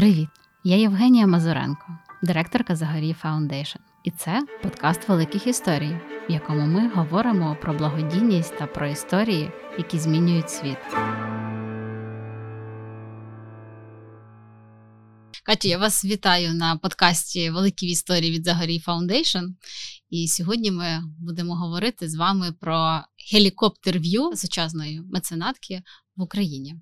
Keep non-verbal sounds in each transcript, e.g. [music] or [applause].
Привіт! Я Євгенія Мазуренко, директорка Zagoriy Foundation. І це подкаст великих історій, в якому ми говоримо про благодійність та про історії, які змінюють світ. Катю, я вас вітаю на подкасті Великі історії від Zagoriy Foundation. І сьогодні ми будемо говорити з вами про helicopter view сучасної меценатки в Україні.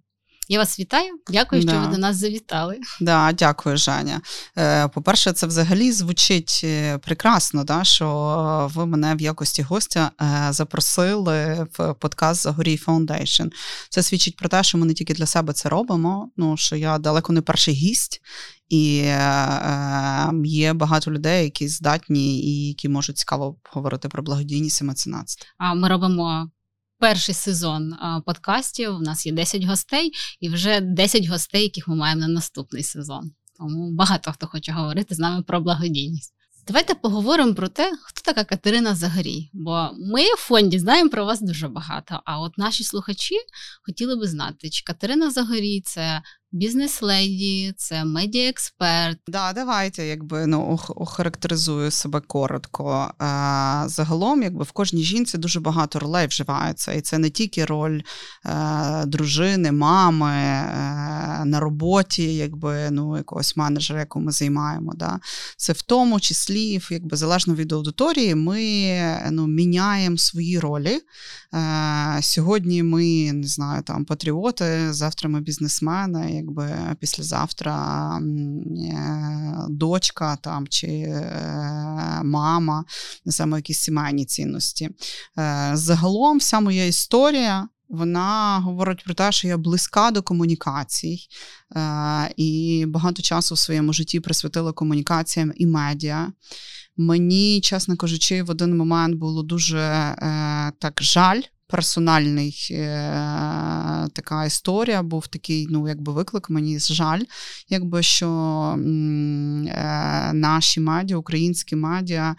Я вас вітаю. Дякую, що да. ви до нас завітали. Да, Дякую, Женя. Е, по-перше, це взагалі звучить е, прекрасно, да, що ви мене в якості гостя е, запросили в подкаст Zagoriy Foundation. Це свідчить про те, що ми не тільки для себе це робимо, ну що я далеко не перший гість. І е, є багато людей, які здатні і які можуть цікаво говорити про благодійність і меценатство. А ми робимо перший сезон подкастів. У нас є 10 гостей, і вже 10 гостей, яких ми маємо на наступний сезон. Тому багато хто хоче говорити з нами про благодійність. Давайте поговоримо про те, хто така Катерина Загорій. Бо ми в фонді знаємо про вас дуже багато. А от наші слухачі хотіли би знати, чи Катерина Загорій це бізнес-леді, це медіаексперт. Да, давайте, якби ну охарактеризую себе коротко. А, Загалом, якби в кожній жінці дуже багато ролей вживаються, і це не тільки роль а, е, дружини, мами а, е, на роботі, якби ну якогось менеджера, яку ми займаємо. Да? Це в тому числі, якби залежно від аудиторії, ми ну, міняємо свої ролі. Е, Сьогодні ми не знаю, там патріоти, завтра ми бізнесмени якби післязавтра е, дочка там чи е, мама, саме якісь сімейні цінності. Загалом, вся моя історія. Вона говорить про те, що я близька до комунікацій, е, і багато часу в своєму житті присвятила комунікаціям і медіа. Мені, чесно кажучи, в один момент було дуже е, так жаль персональний е, така історія, був такий, ну, якби виклик, мені жаль, якби що е, наші медіа, українські медіа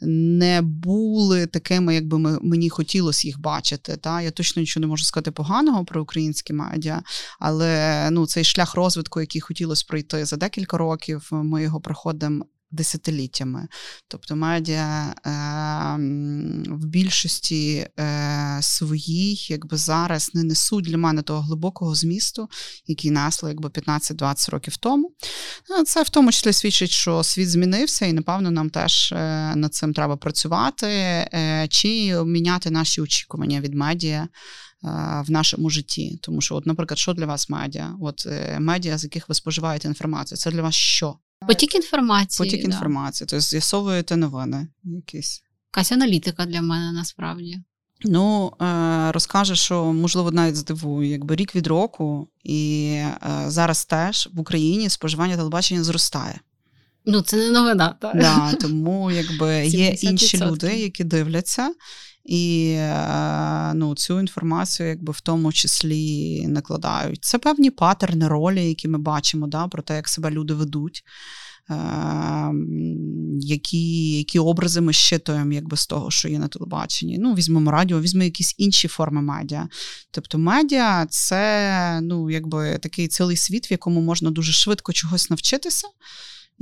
не були такими, якби ми, мені хотілося їх бачити. Та? Я точно нічого не можу сказати поганого про українські медіа, але ну, цей шлях розвитку, який хотілося пройти за декілька років, ми його проходимо десятиліттями. Тобто медіа е, в більшості е, своїй, якби зараз не несуть для мене того глибокого змісту, який несли якби 15-20 років тому. Ну, це в тому числі свідчить, що світ змінився, і напевно нам теж е, над цим треба працювати, чи міняти наші очікування від медіа. В нашому житті, тому що, от, наприклад, що для вас медіа? От медіа, з яких ви споживаєте інформацію, це для вас що? Потік інформації. Потік да. інформації. Тобто з'ясовуєте новини якісь. Якась аналітика для мене насправді. Ну, е, розкаже, що можливо навіть здивую, якби рік від року, і е, зараз теж в Україні споживання телебачення зростає. Ну, це не новина, так. Да, Тому якби є інші люди, які дивляться, і е, ну, цю інформацію, якби в тому числі накладають. Це певні патерни ролі, які ми бачимо, да, про те, як себе люди ведуть. Які які образи ми щитуємо якби з того, що є на телебаченні. Ну, візьмемо радіо, візьмемо якісь інші форми медіа. Тобто медіа це ну, якби такий цілий світ, в якому можна дуже швидко чогось навчитися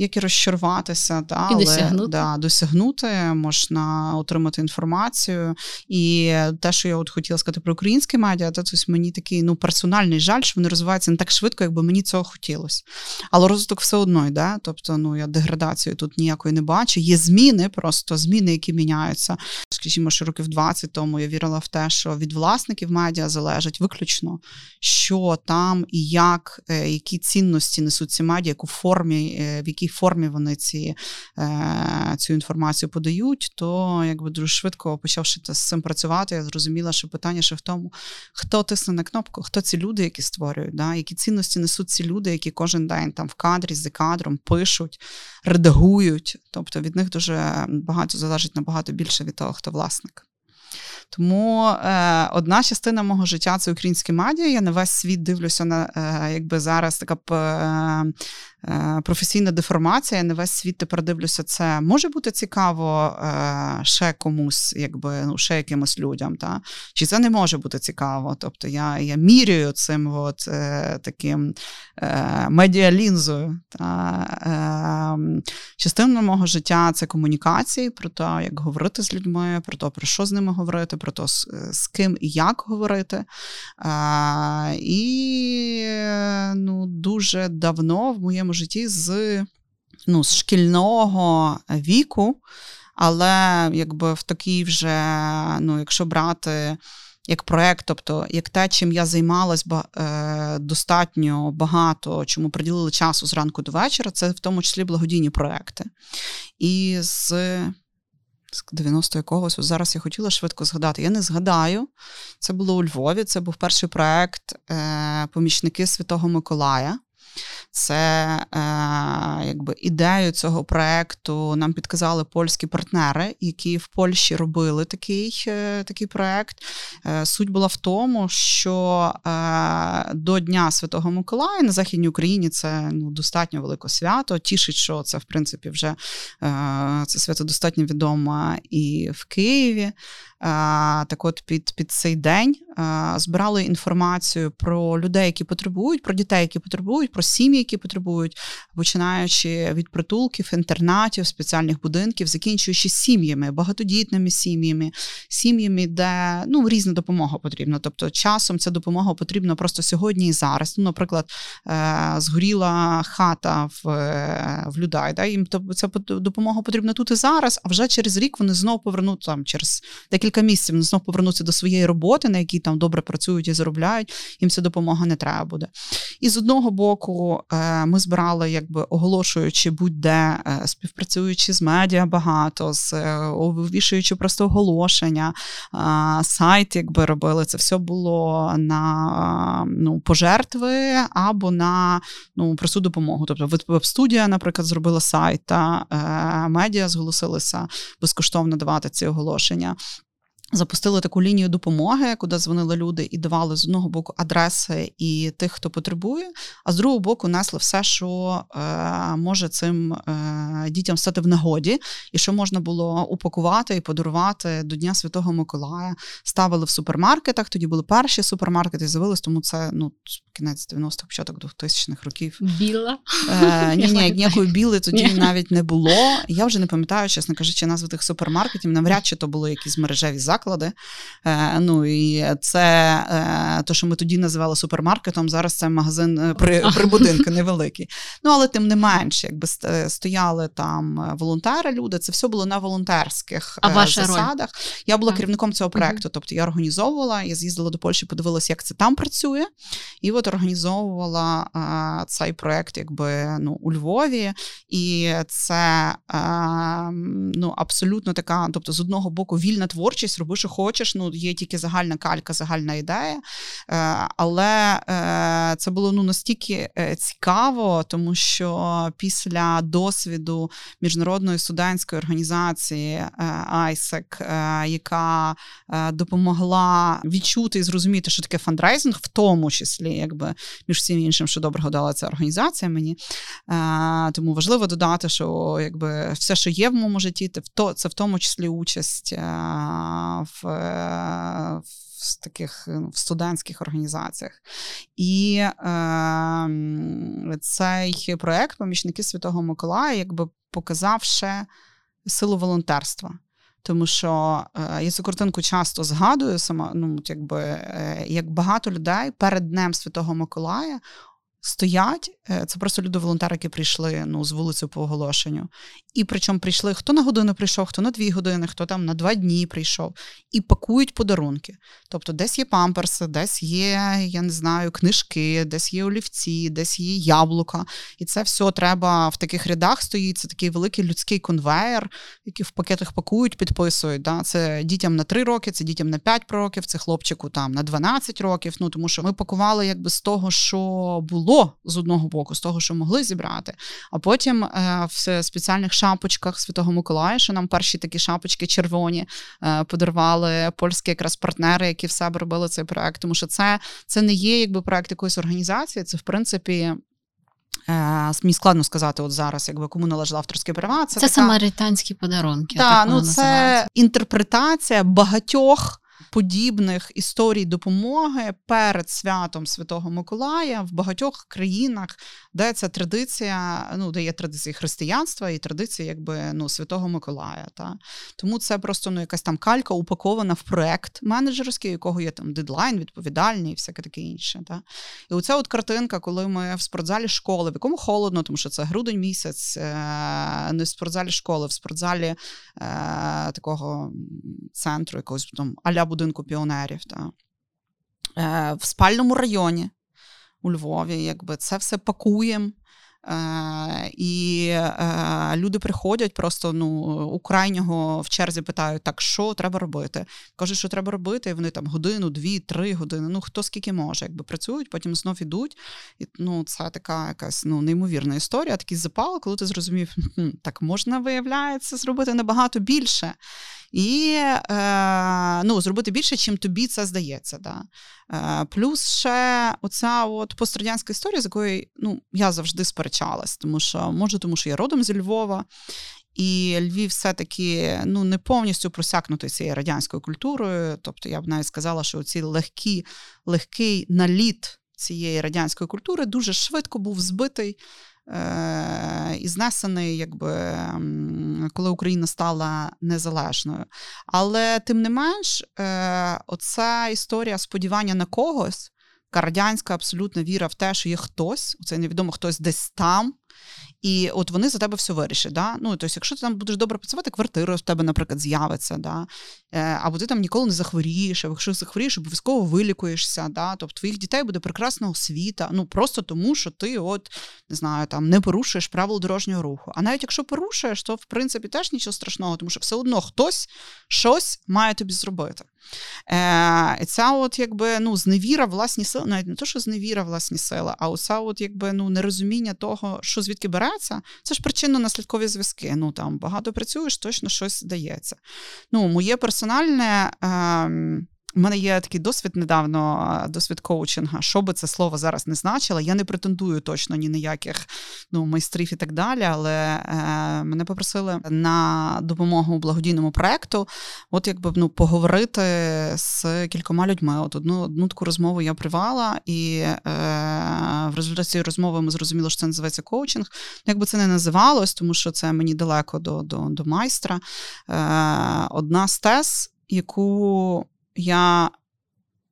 як і розчаруватися, та, і але досягнути. Да, досягнути, можна отримати інформацію. І те, що я от хотіла сказати про українські медіа, то ось мені такий ну, персональний жаль, що вони розвиваються не так швидко, якби мені цього хотілося. Але розвиток все одно йде. Тобто, ну я деградацію тут ніякої не бачу. Є зміни, просто зміни, які міняються. Скажімо, що років 20 тому я вірила в те, що від власників медіа залежить виключно, що там і як, е, які цінності несуть ці медіа, яку формі, е, в якій формі вони ці, е, цю інформацію подають, то якби дуже швидко почавши з цим працювати, я зрозуміла, що питання ще в тому, хто тисне на кнопку, хто ці люди, які створюють, да? які цінності несуть ці люди, які кожен день там в кадрі за кадром пишуть, редагують. Тобто від них дуже багато залежить набагато більше від того, хто власник. Тому е, одна частина мого життя це українські медіа. Я на весь світ дивлюся на е, якби зараз така Е, професійна деформація, я не весь світ тепер дивлюся, це може бути цікаво е, ще комусь, якби ну, ще якимось людям. Та? Чи це не може бути цікаво? Тобто я я міряю цим от, е, таким медіалінзою. Та? Частина мого життя це комунікації, про те, як говорити з людьми, про те, про що з ними говорити, про те, з ким і як говорити. І ну, дуже давно в моєму житті з ну, з шкільного віку, але якби в такій вже, ну, якщо брати як проект, тобто як те, чим я займалась е, достатньо багато, чому приділили часу зранку до вечора, це в тому числі благодійні проекти. І з з 90 якогось, зараз я хотіла швидко згадати. Я не згадаю. Це було у Львові. Це був перший проект е, Помічники Святого Миколая. Це е, якби ідею цього проекту нам підказали польські партнери, які в Польщі робили такий е, такий проект. Е, Суть була в тому, що до Дня Святого Миколая на Західній Україні це ну, достатньо велике свято. Тішить, що це в принципі вже це свято достатньо відомо і в Києві. Так от під під цей день збирали інформацію про людей, які потребують, про дітей, які потребують, про сім'ї, які потребують, починаючи від притулків, інтернатів, спеціальних будинків, закінчуючи сім'ями, багатодітними сім'ями, сім'ями, де ну різна допомога потрібна. Тобто, часом ця допомога потрібна просто сьогодні і зараз. Ну, наприклад, е, згоріла хата в в людей. Да? Їм ця допомога потрібна тут і зараз, а вже через рік вони знову повернуть там через декілька місяців вони знов повернуться до своєї роботи, на якій там добре працюють і заробляють, їм ця допомога не треба буде. І з одного боку, е, ми збирали, якби оголошуючи будь-де, е, співпрацюючи з медіа багато, з вішаючи просто оголошення, сайт, якби робили, це все було на ну, пожертви або на ну, просту допомогу. Тобто, веб-студія, наприклад, зробила сайт, та е, медіа зголосилися безкоштовно давати ці оголошення. Запустили таку лінію допомоги, куди дзвонили люди і давали з одного боку адреси і тих, хто потребує, а з другого боку несли все, що е, може цим е, дітям стати в нагоді, і що можна було упакувати і подарувати до Дня Святого Миколая. Ставили в супермаркетах. Тоді були перші супермаркети, з'явились, тому це ну кінець 90-х, початок 2000-х років. Біла? Е, Ні, ні, ніякої біли тоді ні. навіть не було. Я вже не пам'ятаю, чесно кажучи, назви тих супермаркетів. Навряд чи то були якісь мережеві заклади заклади. Е, ну і це е, те, що ми тоді називали супермаркетом. Зараз це магазин е, при при будинку невеликий. Ну але тим не менш, якби стояли там волонтери, люди. Це все було на волонтерських а ваша засадах. Роль? Я була так. керівником цього проекту. Тобто я організовувала, я з'їздила до Польщі, подивилася, як це там працює, і от організовувала цей проект, якби ну у Львові, і це а, ну абсолютно така, тобто з одного боку вільна творчість роби, що хочеш. Ну, є тільки загальна калька, загальна ідея. Е, але е, це було ну настільки е, цікаво, тому що після досвіду міжнародної студентської організації ISEC, яка допомогла відчути і зрозуміти, що таке фандрейзинг, в тому числі, якби між всім іншим, що доброго дала ця організація мені. Тому важливо додати, що якби все, що є в моєму житті, це в тому числі участь в, е, в таких ну, в студентських організаціях. І е, цей проєкт Помічники Святого Миколая якби показав ще силу волонтерства. Тому що е, я цю картинку часто згадую сама, ну якби е, як багато людей перед Днем Святого Миколая стоять. Е, це просто люди-волонтери, які прийшли ну, з вулиці по оголошенню. І причому прийшли хто на годину прийшов, хто на дві години, хто там на два дні прийшов, і пакують подарунки. Тобто, десь є памперси, десь є, я не знаю, книжки, десь є олівці, десь є яблука. І це все треба в таких рядах стоїть. Це такий великий людський конвейер, який в пакетах пакують, підписують. Да? Це дітям на три роки, це дітям на п'ять років, це хлопчику там на 12 років. Ну тому що ми пакували якби з того, що було було з одного боку, з того, що могли зібрати. А потім е, в спеціальних шапочках Святого Миколая, що нам перші такі шапочки червоні е, подарували польські якраз партнери, які в себе робили цей проект. Тому що це це не є якби проект якоїсь організації, це в принципі. Е, мені складно сказати, от зараз, якби кому належала авторські права. Це, це така... самаританські подарунки. Так, ну це називається. інтерпретація багатьох подібних історій допомоги перед святом Святого Миколая в багатьох країнах, де ця традиція, ну де є традиції християнства і традиції якби ну Святого Миколая. Та тому це просто ну якась там калька упакована в проект менеджерський, у якого є там дедлайн, відповідальний і всяке таке інше. Та і оця от картинка, коли ми в спортзалі школи, в якому холодно, тому що це грудень місяць, е, не в спортзалі школи, в спортзалі е, такого центру, якогось там аля будинку піонерів. Та. Е, В спальному районі у Львові, якби це все пакуємо. Е, І е, люди приходять просто ну, у крайнього в черзі питають, так що треба робити? Кажуть, що треба робити, і вони там годину, дві, три години. Ну хто скільки може, якби працюють, потім знов ідуть. І ну, це така якась ну, неймовірна історія, такий запал, коли ти зрозумів, так можна виявляється зробити набагато більше і е, ну, зробити більше, чим тобі це здається. Да. Е, Плюс ще оця от пострадянська історія, з якою ну, я завжди сперечалась, тому що може, тому що я родом зі Львова. І Львів все-таки ну, не повністю просякнутий цією радянською культурою. Тобто, я б навіть сказала, що ці легкі, легкий наліт цієї радянської культури дуже швидко був збитий Е, і знесений, якби коли Україна стала незалежною. Але тим не менш, е, оця історія сподівання на когось, радянська абсолютна віра в те, що є хтось, це невідомо хтось десь там. І от вони за тебе все вирішать. Да? Ну, тобто, якщо ти там будеш добре працювати, квартира в тебе, наприклад, з'явиться, да? Е, або ти там ніколи не захворієш, або якщо захворієш, обов'язково вилікуєшся. Да? Тобто твоїх дітей буде прекрасна освіта, ну просто тому, що ти от не знаю, там не порушуєш правил дорожнього руху. А навіть якщо порушуєш, то в принципі теж нічого страшного, тому що все одно хтось щось має тобі зробити. Е, ця от якби ну, зневіра власні сили, навіть не то, що зневіра власні сили, а оця от якби ну нерозуміння того, що звідки береться, це ж причинно-наслідкові зв'язки. Ну там багато працюєш, точно щось здається. Ну, моє персональне. Е, у мене є такий досвід недавно, досвід коучинга. Що би це слово зараз не значило, я не претендую точно ні ніяких ну, майстрів і так далі. Але е, мене попросили на допомогу благодійному проекту, от якби ну, поговорити з кількома людьми. От одну одну таку розмову я привала, і е, в результаті цієї розмови ми зрозуміли, що це називається коучинг. Якби це не називалось, тому що це мені далеко до, до, до майстра. Е, Одна з тез, яку я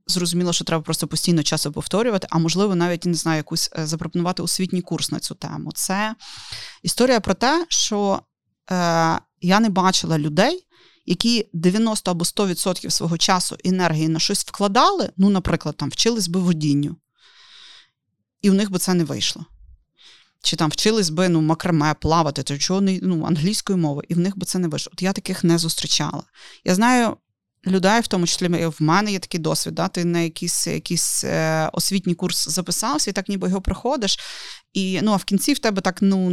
зрозуміла, що треба просто постійно часу повторювати, а можливо, навіть не знаю, якусь е, запропонувати освітній курс на цю тему. Це історія про те, що е, я не бачила людей. Які 90 або 100% свого часу енергії на щось вкладали, ну, наприклад, там вчились би водінню, і у них би це не вийшло. Чи там вчились би ну, макраме, плавати, то чого не ну, англійською мовою, і в них би це не вийшло. От я таких не зустрічала. Я знаю людей, в тому числі в мене є такий досвід, да, ти на якийсь якийсь е, освітній курс записався, і так ніби його проходиш. І ну, а в кінці в тебе так, ну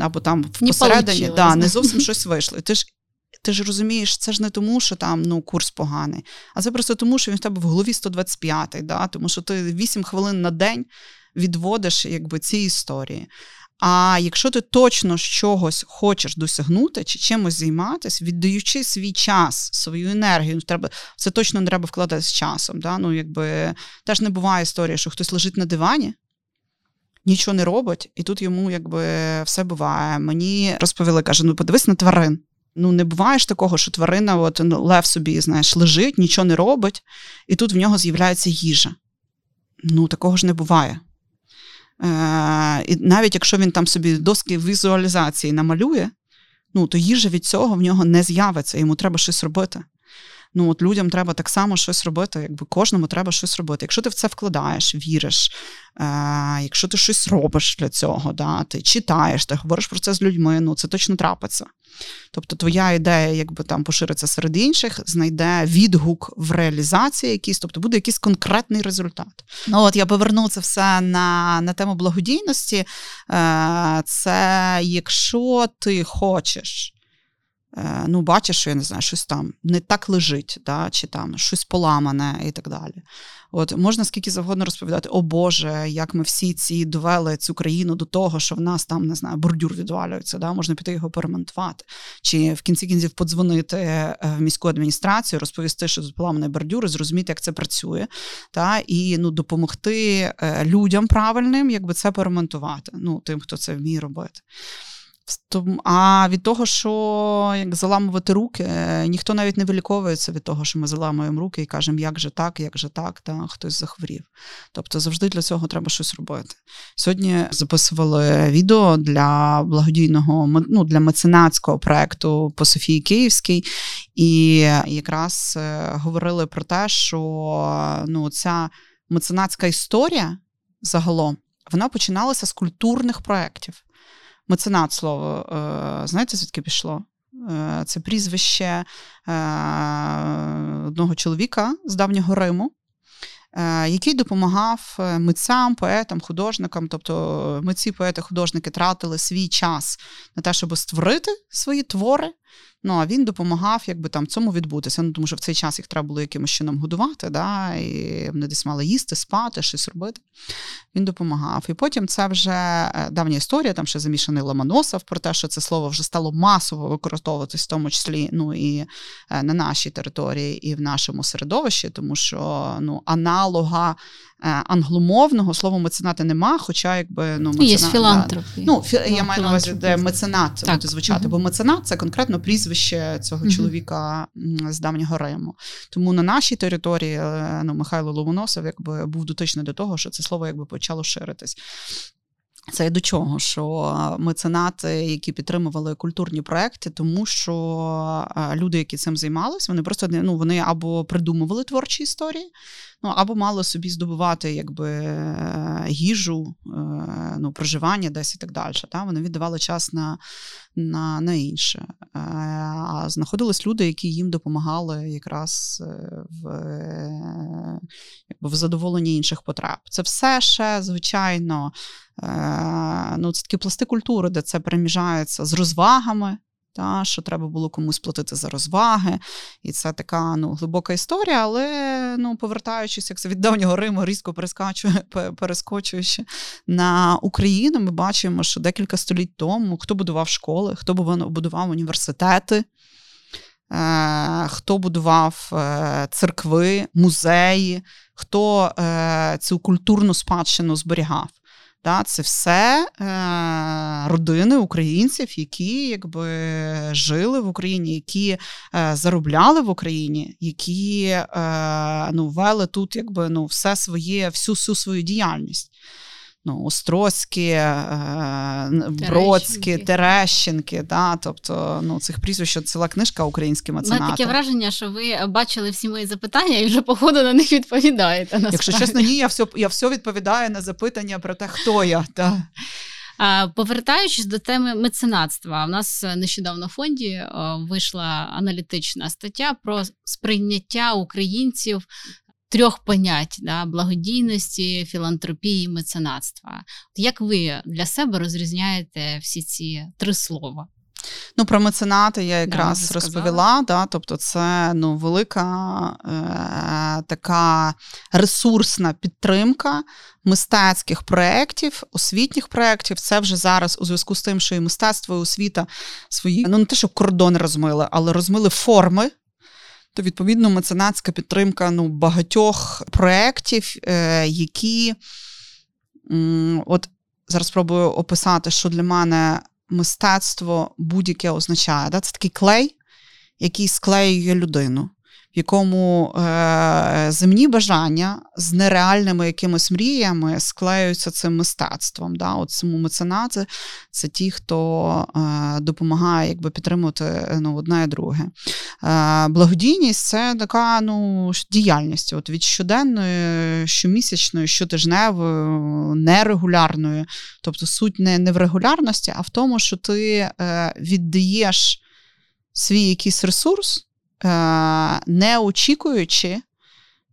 або там посередині да, не зовсім щось вийшло. Ти ж ти ж розумієш, це ж не тому, що там ну, курс поганий, а це просто тому, що він в тебе в голові 125-й, да, тому що ти 8 хвилин на день відводиш якби, ці історії. А якщо ти точно чогось хочеш досягнути чи чимось займатися, віддаючи свій час, свою енергію, треба це точно не треба вкладати з часом. Да? Ну, якби теж не буває історії, що хтось лежить на дивані. Нічого не робить, і тут йому якби все буває. Мені розповіли, каже: ну подивись на тварин. Ну, не буває ж такого, що тварина, от ну, лев собі, знаєш, лежить, нічого не робить, і тут в нього з'являється їжа. Ну, такого ж не буває. Е, І навіть якщо він там собі доски візуалізації намалює, ну то їжа від цього в нього не з'явиться, йому треба щось робити. Ну от людям треба так само щось робити, якби кожному треба щось робити. Якщо ти в це вкладаєш, віриш, е, якщо ти щось робиш для цього, да, ти читаєш, ти говориш про це з людьми, ну це точно трапиться. Тобто твоя ідея, якби там пошириться серед інших, знайде відгук в реалізації якийсь, тобто буде якийсь конкретний результат. Ну от я поверну це все на на тему благодійності. Е, Це якщо ти хочеш ну, бачиш, що я не знаю, щось там не так лежить, да, чи там щось поламане і так далі. От Можна скільки завгодно розповідати, о Боже, як ми всі ці довели цю країну до того, що в нас там не знаю, бордюр відвалюється, да, можна піти його перемонтувати. Чи в кінці кінців подзвонити е, в міську адміністрацію, розповісти, що тут поламаний бордюр, і зрозуміти, як це працює, та, і ну, допомогти е, людям правильним, якби це перемонтувати, ну, тим, хто це вміє робити. А від того, що як заламувати руки, е, ніхто навіть не виліковується від того, що ми заламуємо руки і кажемо, як же так, як же так, та хтось захворів. Тобто завжди для цього треба щось робити. Сьогодні записували відео для благодійного ну, для меценатського проекту по Софії Київській, і якраз е, говорили про те, що ну, ця меценатська історія загалом вона починалася з культурних проєктів. Меценат слово, е, знаєте, звідки пішло? Е, це прізвище е, одного чоловіка з давнього Риму, який допомагав митцям, поетам, художникам. Тобто митці, поети, художники тратили свій час на те, щоб створити свої твори. Ну а він допомагав, якби там цьому відбутися. Ну тому що в цей час їх треба було якимось чином годувати, да, і вони десь мали їсти, спати, щось робити. Він допомагав. І потім це вже е, давня історія, там ще замішаний Ломоносов про те, що це слово вже стало масово використовуватись, в тому числі ну і е, на нашій території, і в нашому середовищі, тому що ну аналога Е, англомовного слова меценати нема, хоча якби ну меценат, Є філантроп. Да. Ну, фі, я маю на увазі, де меценат це буде звучати, uh бо меценат це конкретно прізвище цього uh чоловіка з давнього Риму. Тому на нашій території е, ну, Михайло Ломоносов якби був дотичний до того, що це слово якби почало ширитись. Це до чого, що меценати, які підтримували культурні проекти, тому що люди, які цим займалися, вони просто ну, вони або придумували творчі історії, ну або мали собі здобувати якби їжу, е, ну, проживання десь і так далі. Та? Вони віддавали час на на, на інше. Е, а знаходились люди, які їм допомагали якраз е, в якби, в задоволенні інших потреб. Це все ще, звичайно, ну, це такі пласти культури, де це переміжається з розвагами та, що треба було комусь платити за розваги. І це така ну, глибока історія, але ну, повертаючись, як це від давнього Риму, різко перескочуючи на Україну, ми бачимо, що декілька століть тому хто будував школи, хто будував університети. Е, хто будував е, церкви, музеї, хто е, цю культурну спадщину зберігав. Да, Це все е, родини українців, які якби жили в Україні, які е, заробляли в Україні, які е, ну, вели тут якби ну, все своє, всю всю свою діяльність ну, Острозькі, е, Бродські, Терещенки. Да? Тобто ну, цих прізвищ ціла книжка українські меценати. таке враження, що ви бачили всі мої запитання і вже по ходу на них відповідаєте. Насправді. Якщо чесно, ні, я все я все відповідаю на запитання про те, хто я. Да. Повертаючись до теми меценатства, у нас нещодавно в фонді вийшла аналітична стаття про сприйняття українців трьох понять да, благодійності, філантропії, меценатства. Як ви для себе розрізняєте всі ці три слова? Ну, про меценати я якраз да, розповіла. Да, Тобто, це ну, велика е, така ресурсна підтримка мистецьких проєктів, освітніх проєктів. Це вже зараз у зв'язку з тим, що і мистецтво, і освіта свої, ну не те, що кордони розмили, але розмили форми то відповідно меценатська підтримка ну, багатьох проєктів, е, які от зараз спробую описати, що для мене мистецтво будь-яке означає. Да? Це такий клей, який склеює людину. Якому е, земні бажання з нереальними якимись мріями склеюються цим мистецтвом. Да? От Цьому меценати це ті, хто е, допомагає якби, підтримувати ну, одне і друге. Е, Благодійність це така ну, діяльність от від щоденної, щомісячної, щотижневої, нерегулярної. Тобто суть не, не в регулярності, а в тому, що ти е, віддаєш свій якийсь ресурс. Е, не очікуючи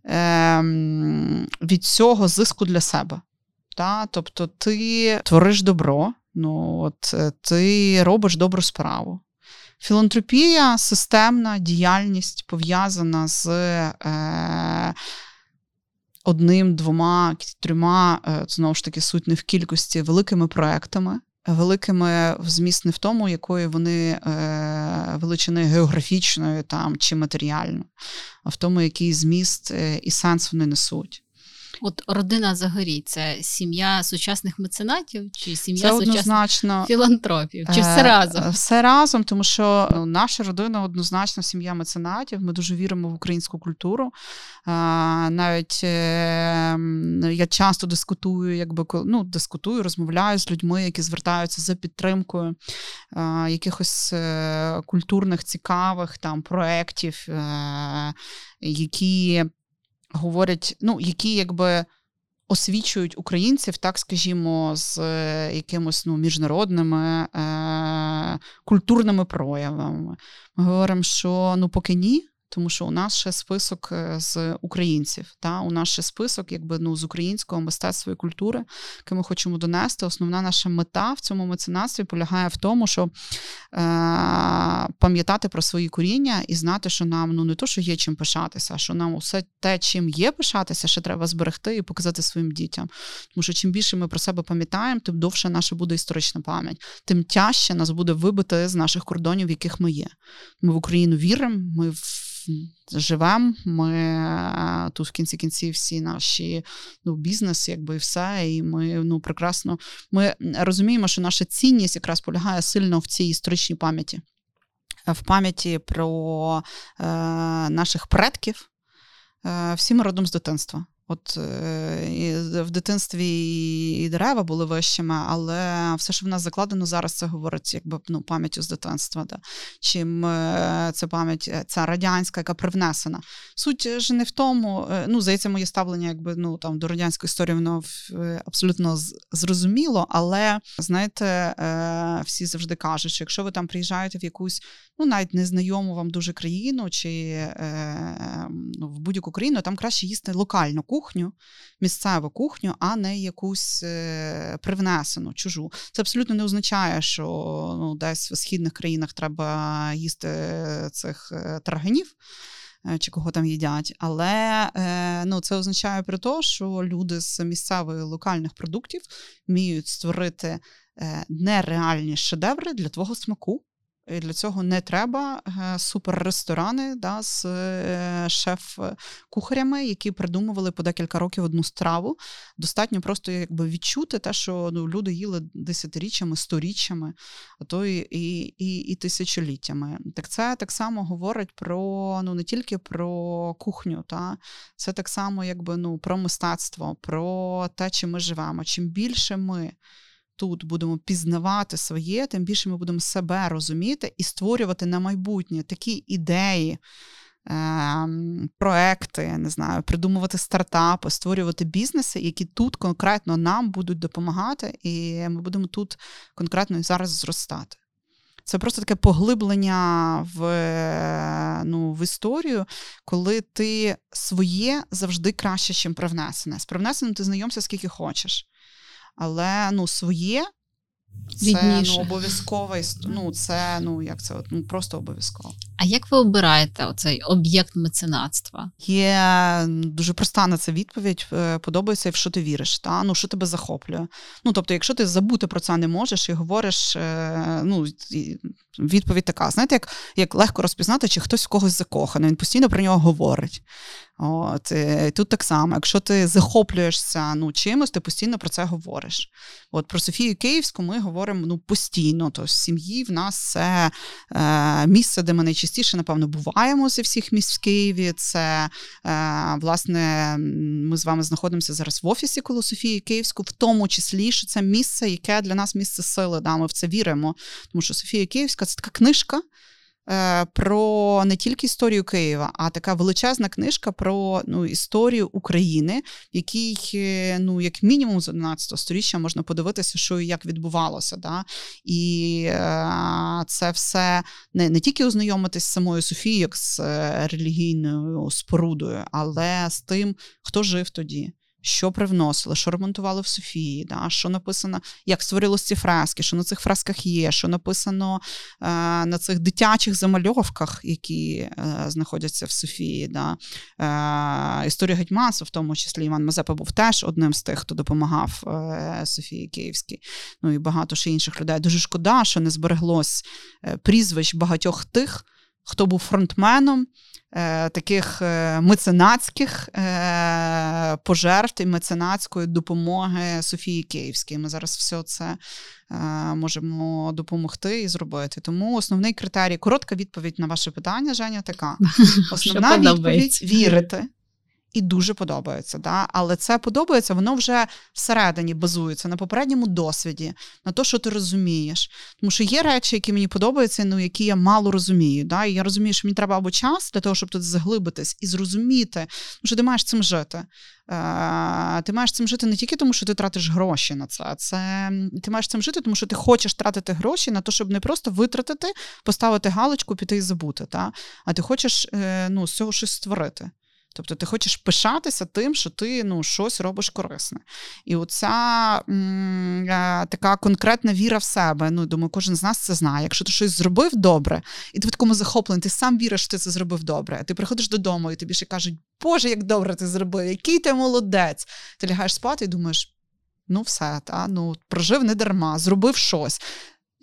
ем, від цього зиску для себе. Та? Тобто ти твориш добро, ну, от, е, ти робиш добру справу. Філантропія системна діяльність пов'язана з е, одним, двома, трьома, е, знову ж таки, суть не в кількості великими проектами, великими в зміст не в тому, якої вони е, величини географічної там чи матеріальної, а в тому, який зміст е, і сенс вони несуть. От родина Загорій це сім'я сучасних меценатів чи сім'я сучасних філантропів? Чи все разом? Е, все разом, тому що ну, наша родина однозначно сім'я меценатів. Ми дуже віримо в українську культуру. Навіть е, я часто дискутую, якби ну, дискутую, розмовляю з людьми, які звертаються за підтримкою якихось е, культурних цікавих там проєктів, які говорять, ну, які якби освічують українців, так скажімо, з е, якимось ну, міжнародними е- культурними проявами. Ми говоримо, що ну поки ні тому що у нас ще список е, з українців. Та У нас ще список, якби ну з українського мистецтва і культури, яке ми хочемо донести. Основна наша мета в цьому меценатстві полягає в тому, що е, пам'ятати про свої коріння і знати, що нам ну не то, що є чим пишатися, а що нам усе те, чим є пишатися, ще треба зберегти і показати своїм дітям. Тому що чим більше ми про себе пам'ятаємо, тим довше наша буде історична пам'ять, тим тяжче нас буде вибити з наших кордонів, в яких ми є. Ми в Україну віримо. ми в живемо. Ми тут в кінці кінці всі наші ну, бізнес, якби і все. І ми ну прекрасно ми розуміємо, що наша цінність якраз полягає сильно в цій історичній пам'яті, в пам'яті про е, наших предків. Е, всі ми родом з дитинства. От е, і в дитинстві і дерева були вищими, але все, що в нас закладено зараз, це говорить якби ну, пам'яттю з дитинства. Да. Чим е, це пам'ять, е, ця радянська, яка привнесена. Суть ж не в тому, ну, здається, моє ставлення якби ну там до радянської історії, воно абсолютно зрозуміло, але знаєте, всі завжди кажуть, що якщо ви там приїжджаєте в якусь ну навіть незнайому вам дуже країну чи ну, в будь-яку країну, там краще їсти локальну кухню, місцеву кухню, а не якусь е, привнесену чужу. Це абсолютно не означає, що ну, десь в східних країнах треба їсти цих е, тарганів. Е, чи кого там їдять, але ну, це означає про те, що люди з місцевих локальних продуктів вміють створити нереальні шедеври для твого смаку, і Для цього не треба е, суперресторани да, з е, шеф-кухарями, які придумували по декілька років одну страву. Достатньо просто якби відчути те, що ну, люди їли десятиріччями, сторіччями, а то і і, і, і тисячоліттями. Так це так само говорить про ну не тільки про кухню, та це так само, якби ну про мистецтво, про те, чим ми живемо. Чим більше ми тут будемо пізнавати своє, тим більше ми будемо себе розуміти і створювати на майбутнє такі ідеї. Ем, проекти, не знаю, придумувати стартапи, створювати бізнеси, які тут конкретно нам будуть допомагати, і ми будемо тут конкретно зараз зростати. Це просто таке поглиблення в ну, в історію, коли ти своє завжди краще, ніж привнесене. З привнесеним ти знайомся скільки хочеш але ну, своє. Це ну, обов'язково, ну, це ну, як це ну, просто обов'язково. А як ви обираєте оцей об'єкт меценатства? Є дуже проста на це відповідь. Е, подобається, в що ти віриш, та? ну, що тебе захоплює. Ну, Тобто, якщо ти забути про це не можеш і говориш, е, ну, відповідь така: знаєте, як як легко розпізнати, чи хтось в когось закоханий, він постійно про нього говорить. От, і Тут так само, якщо ти захоплюєшся ну, чимось, ти постійно про це говориш. От Про Софію Київську ми говоримо ну, постійно. Тож в сім'ї в нас це е, місце, де ми найчастіше, напевно, буваємо зі всіх місць в Києві. Це власне ми з вами знаходимося зараз в офісі коло Софії Київську, в тому числі, що це місце, яке для нас місце сили. Да, Ми в це віримо. Тому що Софія Київська це така книжка. Е, про не тільки історію Києва, а така величезна книжка про ну, історію України, якій, е, ну, як мінімум, з 11 століття можна подивитися, що і як відбувалося. Да? І е, це все не не тільки ознайомитись з самою Софією, як з релігійною спорудою, але з тим, хто жив тоді що привносили, що ремонтували в Софії, да, що написано, як створилися ці фрески, що на цих фресках є, що написано е, на цих дитячих замальовках, які е, знаходяться в Софії. Да. Е, Історія Гетьманства, в тому числі Іван Мазепа був теж одним з тих, хто допомагав е, Софії Київській. Ну і багато ще інших людей. Дуже шкода, що не збереглось е, прізвищ багатьох тих, хто був фронтменом е, таких е, меценатських е, пожертв і меценатської допомоги Софії Київській. Ми зараз все це е, можемо допомогти і зробити. Тому основний критерій, коротка відповідь на ваше питання, Женя, така. [laughs] Основна відповідь вірити і дуже подобається. Да? Але це подобається, воно вже всередині базується на попередньому досвіді, на те, що ти розумієш. Тому що є речі, які мені подобаються, ну які я мало розумію. Да? І я розумію, що мені треба або час для того, щоб тут заглибитись і зрозуміти, що ти маєш цим жити. Е, ти маєш цим жити не тільки тому, що ти тратиш гроші на це. Це ти маєш цим жити, тому що ти хочеш тратити гроші на те, щоб не просто витратити, поставити галочку, піти і забути. Та? А ти хочеш е, ну, з цього щось створити. Тобто ти хочеш пишатися тим, що ти ну, щось робиш корисне. І оця м- е, така конкретна віра в себе. Ну, думаю, кожен з нас це знає. Якщо ти щось зробив добре, і ти в такому захопленні, ти сам віриш, що ти це зробив добре. Ти приходиш додому, і тобі ще кажуть, Боже, як добре ти зробив, який ти молодець. Ти лягаєш спати і думаєш. Ну, все, та ну прожив не дарма, зробив щось.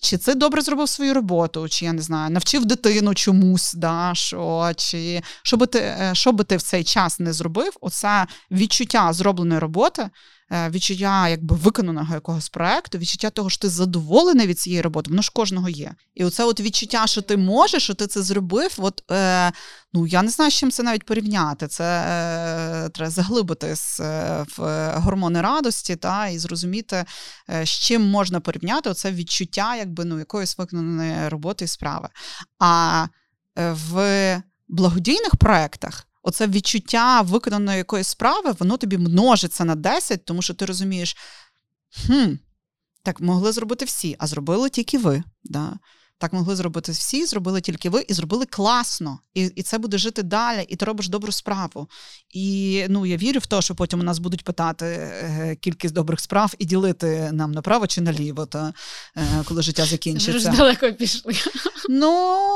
Чи це добре зробив свою роботу, чи я не знаю, навчив дитину чомусь, да, що, чи що би ти е, що би ти в цей час не зробив, оце відчуття зробленої роботи відчуття якби виконаного якогось проекту, відчуття того, що ти задоволений від цієї роботи, воно ж кожного є. І оце от відчуття, що ти можеш, що ти це зробив. От е, ну я не знаю, з чим це навіть порівняти. Це е, треба заглибитись е, в гормони радості, та і зрозуміти, е, з чим можна порівняти оце відчуття, якби ну якоїсь виконаної роботи і справи. А е, в благодійних проектах оце відчуття виконаної якоїсь справи, воно тобі множиться на 10, тому що ти розумієш, хм, так могли зробити всі, а зробили тільки ви. Да? Так могли зробити всі, зробили тільки ви, і зробили класно. І і це буде жити далі, і ти робиш добру справу. І ну я вірю в те, що потім у нас будуть питати е, кількість добрих справ і ділити нам направо чи наліво, та е, коли життя закінчиться. Вже далеко пішли. Ну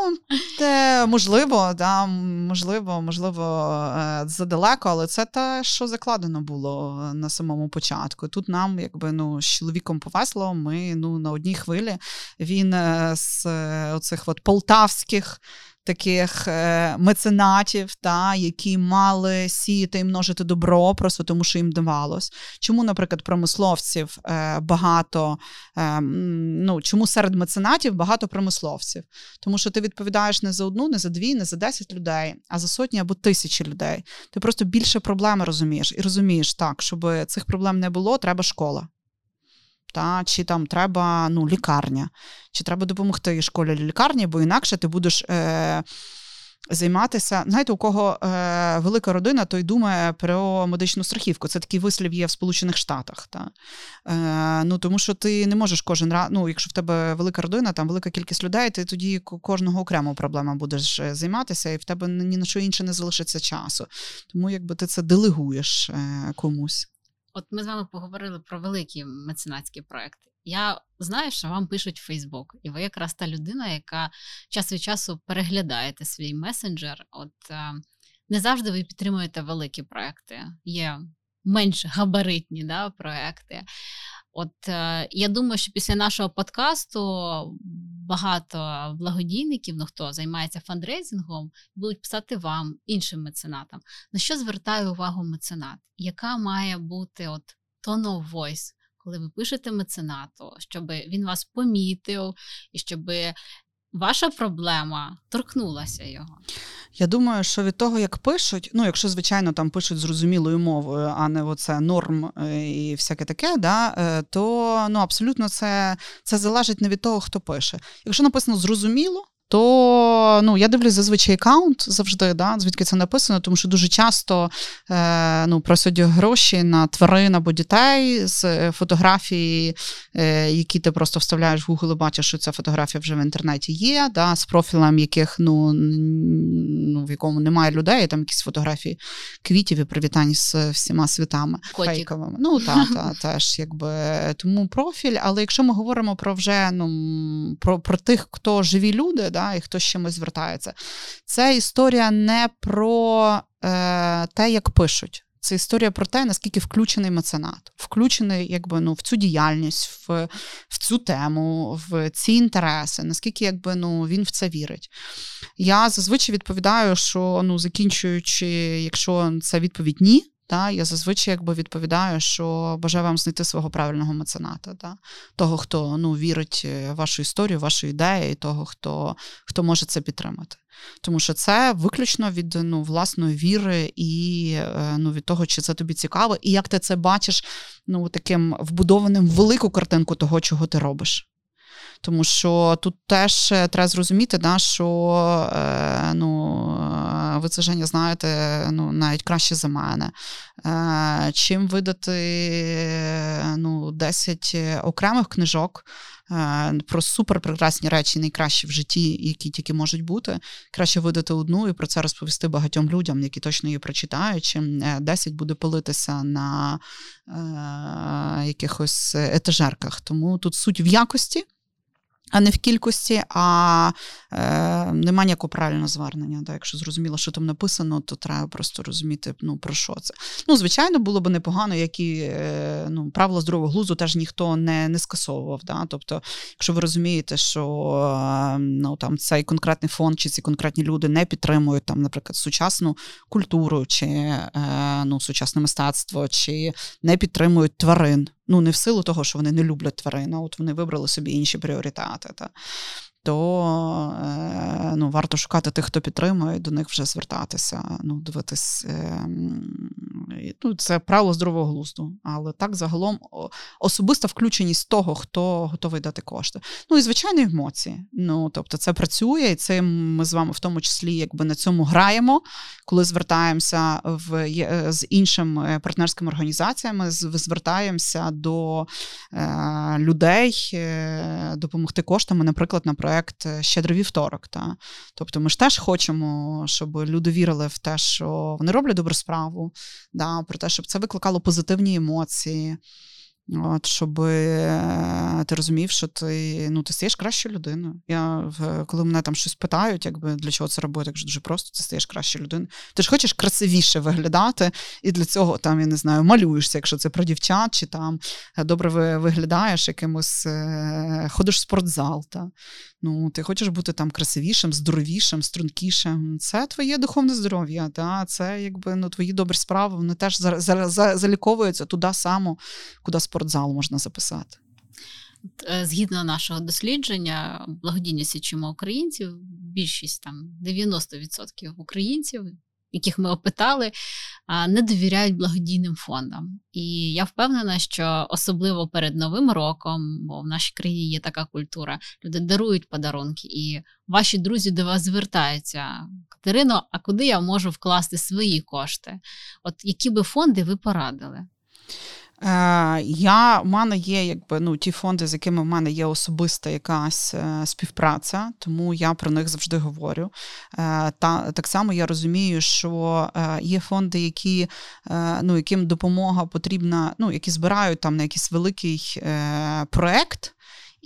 те можливо, да, можливо, можливо, е, задалеко, але це те, що закладено було на самому початку. Тут нам, якби ну, з чоловіком повесло, ми ну на одній хвилі. Він з оцих от полтавських таких е, меценатів, та, які мали сіяти і множити добро, просто тому що їм давалось. Чому, наприклад, промисловців е, багато, е, ну чому серед меценатів багато промисловців? Тому що ти відповідаєш не за одну, не за дві, не за десять людей, а за сотні або тисячі людей. Ти просто більше проблеми розумієш і розумієш так, щоб цих проблем не було, треба школа та чи там треба ну, лікарня, чи треба допомогти школі лікарні, бо інакше ти будеш. Е, Займатися, знаєте, у кого е, велика родина, той думає про медичну страхівку. Це такий вислів є в Сполучених Штатах. Та? Е, ну, Тому що ти не можеш кожен раз, ну, якщо в тебе велика родина, там велика кількість людей, ти тоді кожного окремо проблема будеш е, займатися, і в тебе ні на що інше не залишиться часу. Тому якби ти це делегуєш е, комусь. От ми з вами поговорили про великі меценатські проекти. Я знаю, що вам пишуть Фейсбук, і ви якраз та людина, яка час від часу переглядаєте свій месенджер. От е, не завжди ви підтримуєте великі проекти. Є менш габаритні да, проекти. От е, я думаю, що після нашого подкасту багато благодійників, ну хто займається фандрейзингом, будуть писати вам іншим меценатам. На що звертає увагу меценат? Яка має бути от tone of voice, коли ви пишете меценату, щоб він вас помітив і щоб ваша проблема торкнулася його? Я думаю, що від того, як пишуть, ну якщо звичайно там пишуть зрозумілою мовою, а не оце норм е, і всяке таке, да, е, то ну абсолютно це, це залежить не від того, хто пише. Якщо написано зрозуміло то ну, я дивлюсь зазвичай аккаунт завжди, да, звідки це написано, тому що дуже часто е, ну, просять гроші на тварин або дітей з фотографії, е, які ти просто вставляєш в Google і бачиш, що ця фотографія вже в інтернеті є, да, з профілем, яких ну, ну, в якому немає людей, там якісь фотографії квітів і привітань з всіма світами. Котик. фейковими. Ну, та, та, [laughs] теж, якби, тому профіль. Але якщо ми говоримо про вже ну, про, про тих, хто живі люди, да, і хто з чимось звертається. Це історія не про е, те, як пишуть. Це історія про те, наскільки включений меценат, включений якби, ну, в цю діяльність, в в цю тему, в ці інтереси, наскільки якби, ну, він в це вірить. Я зазвичай відповідаю, що ну, закінчуючи, якщо це відповідь ні, та, Я зазвичай якби відповідаю, що бажаю вам знайти свого правильного мецената, та, того, хто ну, вірить в вашу історію, вашу ідею, і того, хто хто може це підтримати. Тому що це виключно від ну, власної віри і е, ну, від того, чи це тобі цікаво, і як ти це бачиш ну, таким вбудованим в велику картинку того, чого ти робиш. Тому що тут теж е, треба зрозуміти, да, що е, ну, е, ви це Женя знаєте ну, навіть краще за мене. Чим видати ну, 10 окремих книжок. Про суперпрекрасні речі, найкращі в житті, які тільки можуть бути. Краще видати одну і про це розповісти багатьом людям, які точно її прочитають. Чим 10 буде пилитися на е, якихось етажерках. Тому тут суть в якості а не в кількості, а е, нема ніякого правильного звернення. Так? Якщо зрозуміло, що там написано, то треба просто розуміти, ну, про що це. Ну, звичайно, було б непогано, які е, ну, правила здорового глузу теж ніхто не не скасовував. Да? Тобто, якщо ви розумієте, що е, ну, там, цей конкретний фонд чи ці конкретні люди не підтримують, там, наприклад, сучасну культуру, чи е, ну, сучасне мистецтво, чи не підтримують тварин. Ну, не в силу того, що вони не люблять тварин, а от вони вибрали собі інші пріоритети. Та то е, ну, варто шукати тих, хто підтримує, до них вже звертатися. Ну, дивитись, е, ну, це правило здорового глузду. Але так загалом особиста включеність того, хто готовий дати кошти. Ну і звичайно, емоції. Ну, тобто, це працює, і це ми з вами в тому числі якби на цьому граємо, коли звертаємося в е, з іншими партнерськими організаціями, звертаємося до е, людей е, допомогти коштами, наприклад, на проект е, Щедрий вівторок. Та? Тобто ми ж теж хочемо, щоб люди вірили в те, що вони роблять добру справу, да? Про те, щоб це викликало позитивні емоції. От, Щоб е, ти розумів, що ти ну, ти стаєш кращою людиною. Я, Коли мене там щось питають, якби для чого це робити, так дуже просто ти стаєш кращою людиною. Ти ж хочеш красивіше виглядати, і для цього там, я не знаю, малюєшся, якщо це про дівчат, чи там е, добре виглядаєш якимось, е, ходиш в спортзал. Та? Ну, Ти хочеш бути там красивішим, здоровішим, стрункішим. Це твоє духовне здоров'я. Та? Це якби ну, твої добрі справи, вони теж заліковуються туди само, куди спортзал спортзал можна записати? Е, згідно нашого дослідження, благодійні січимо українців, більшість там 90% українців, яких ми опитали, не довіряють благодійним фондам. І я впевнена, що особливо перед Новим роком, бо в нашій країні є така культура, люди дарують подарунки, і ваші друзі до вас звертаються. Катерино, а куди я можу вкласти свої кошти? От які би фонди ви порадили? Е, я, в мене є якби ну, ті фонди, з якими в мене є особиста якась е, співпраця, тому я про них завжди говорю. Е, та Так само я розумію, що є фонди, які, ну, яким допомога потрібна, ну, які збирають там на якийсь великий проект.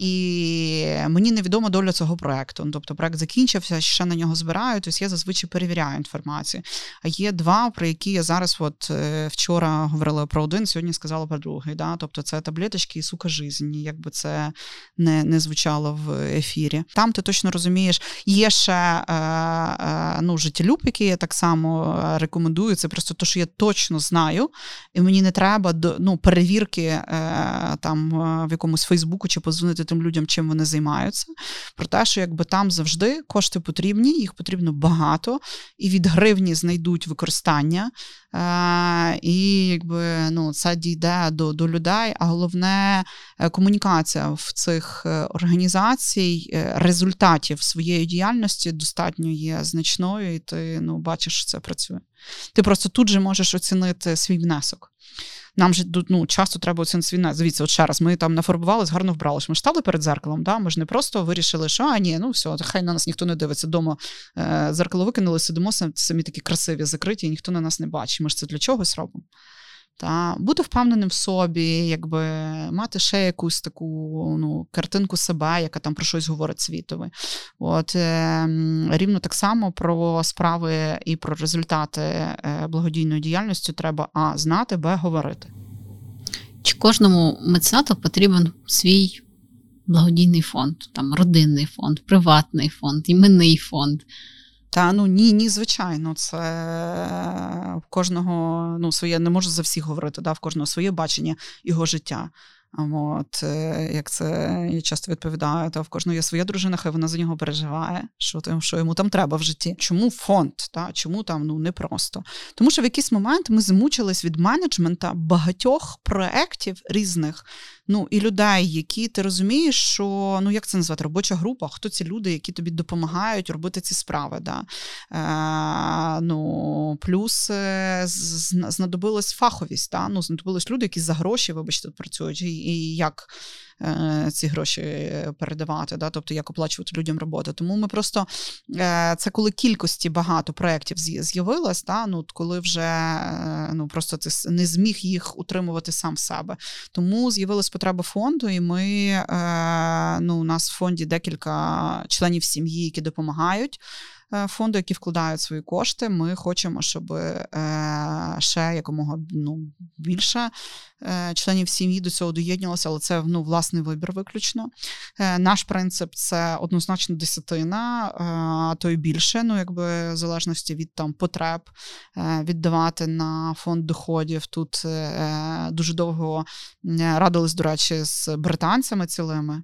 І мені невідома доля цього проекту. Ну, тобто проект закінчився, ще на нього збирають. Тобто я зазвичай перевіряю інформацію. А є два, про які я зараз, от е, вчора говорила про один, сьогодні сказала про другий. Да? Тобто це таблеточки і сука жизні, якби це не не звучало в ефірі. Там ти точно розумієш, є ще е, е, ну, життєлюб, який я так само е, рекомендую. Це просто те, що я точно знаю, і мені не треба ну, перевірки е, там в якомусь Фейсбуку чи позвонити тим людям, чим вони займаються. Про те, що якби там завжди кошти потрібні, їх потрібно багато, і від гривні знайдуть використання. Е, і якби ну це дійде до до людей. А головне е, комунікація в цих е, організацій результатів своєї діяльності достатньо є значною, і ти ну бачиш, що це працює. Ти просто тут же можеш оцінити свій внесок. Нам же ну, часто треба внесок. Звідси, от ще раз, ми там нафарбувалися, гарно вбрали. Ми ж стали перед зеркалом. Да? Ми ж не просто вирішили, що а ні, ну все, хай на нас ніхто не дивиться. Дома е, зеркало викинули, сидимо самі такі красиві, закриті, і ніхто на нас не бачить. Ми ж це для чогось робимо. Та бути впевненим в собі, якби мати ще якусь таку ну, картинку себе, яка там про щось говорить світове. От е, рівно так само про справи і про результати е, благодійної діяльності треба а знати, б говорити. Чи кожному меценату потрібен свій благодійний фонд, там родинний фонд, приватний фонд, іменний фонд? Та ну ні, ні, звичайно, це в кожного ну своє не можу за всіх говорити, да, в кожного своє бачення його життя. От, е, Як це я часто відповідаю, то в кожного є своя дружина, хай вона за нього переживає, що там, що йому там треба в житті. Чому фонд? Та? Чому там ну непросто? Тому що в якийсь момент ми змучились від менеджмента багатьох проєктів різних. Ну і людей, які ти розумієш, що ну як це назвати робоча група? Хто ці люди, які тобі допомагають робити ці справи? Да? Е, ну, Плюс е, знадобилась фаховість. Да? Ну, Знадобились люди, які за гроші, вибачте, працюють, і, і як ці гроші передавати, да, тобто як оплачувати людям роботу. Тому ми просто е, це коли кількості багато проєктів з'явилось, да, ну коли вже е, ну просто ти не зміг їх утримувати сам себе. Тому з'явилась потреба фонду, і ми ну, у нас в фонді декілька членів сім'ї, які допомагають. Е, фонду, які вкладають свої кошти. Ми хочемо, щоб е, ще якомога ну, більше е, членів сім'ї до цього доєднувалося, але це ну, власний вибір виключно. Наш принцип це однозначно десятина, а то й більше, ну якби в залежності від там потреб віддавати на фонд доходів. Тут дуже довго радились, до речі, з британцями цілими.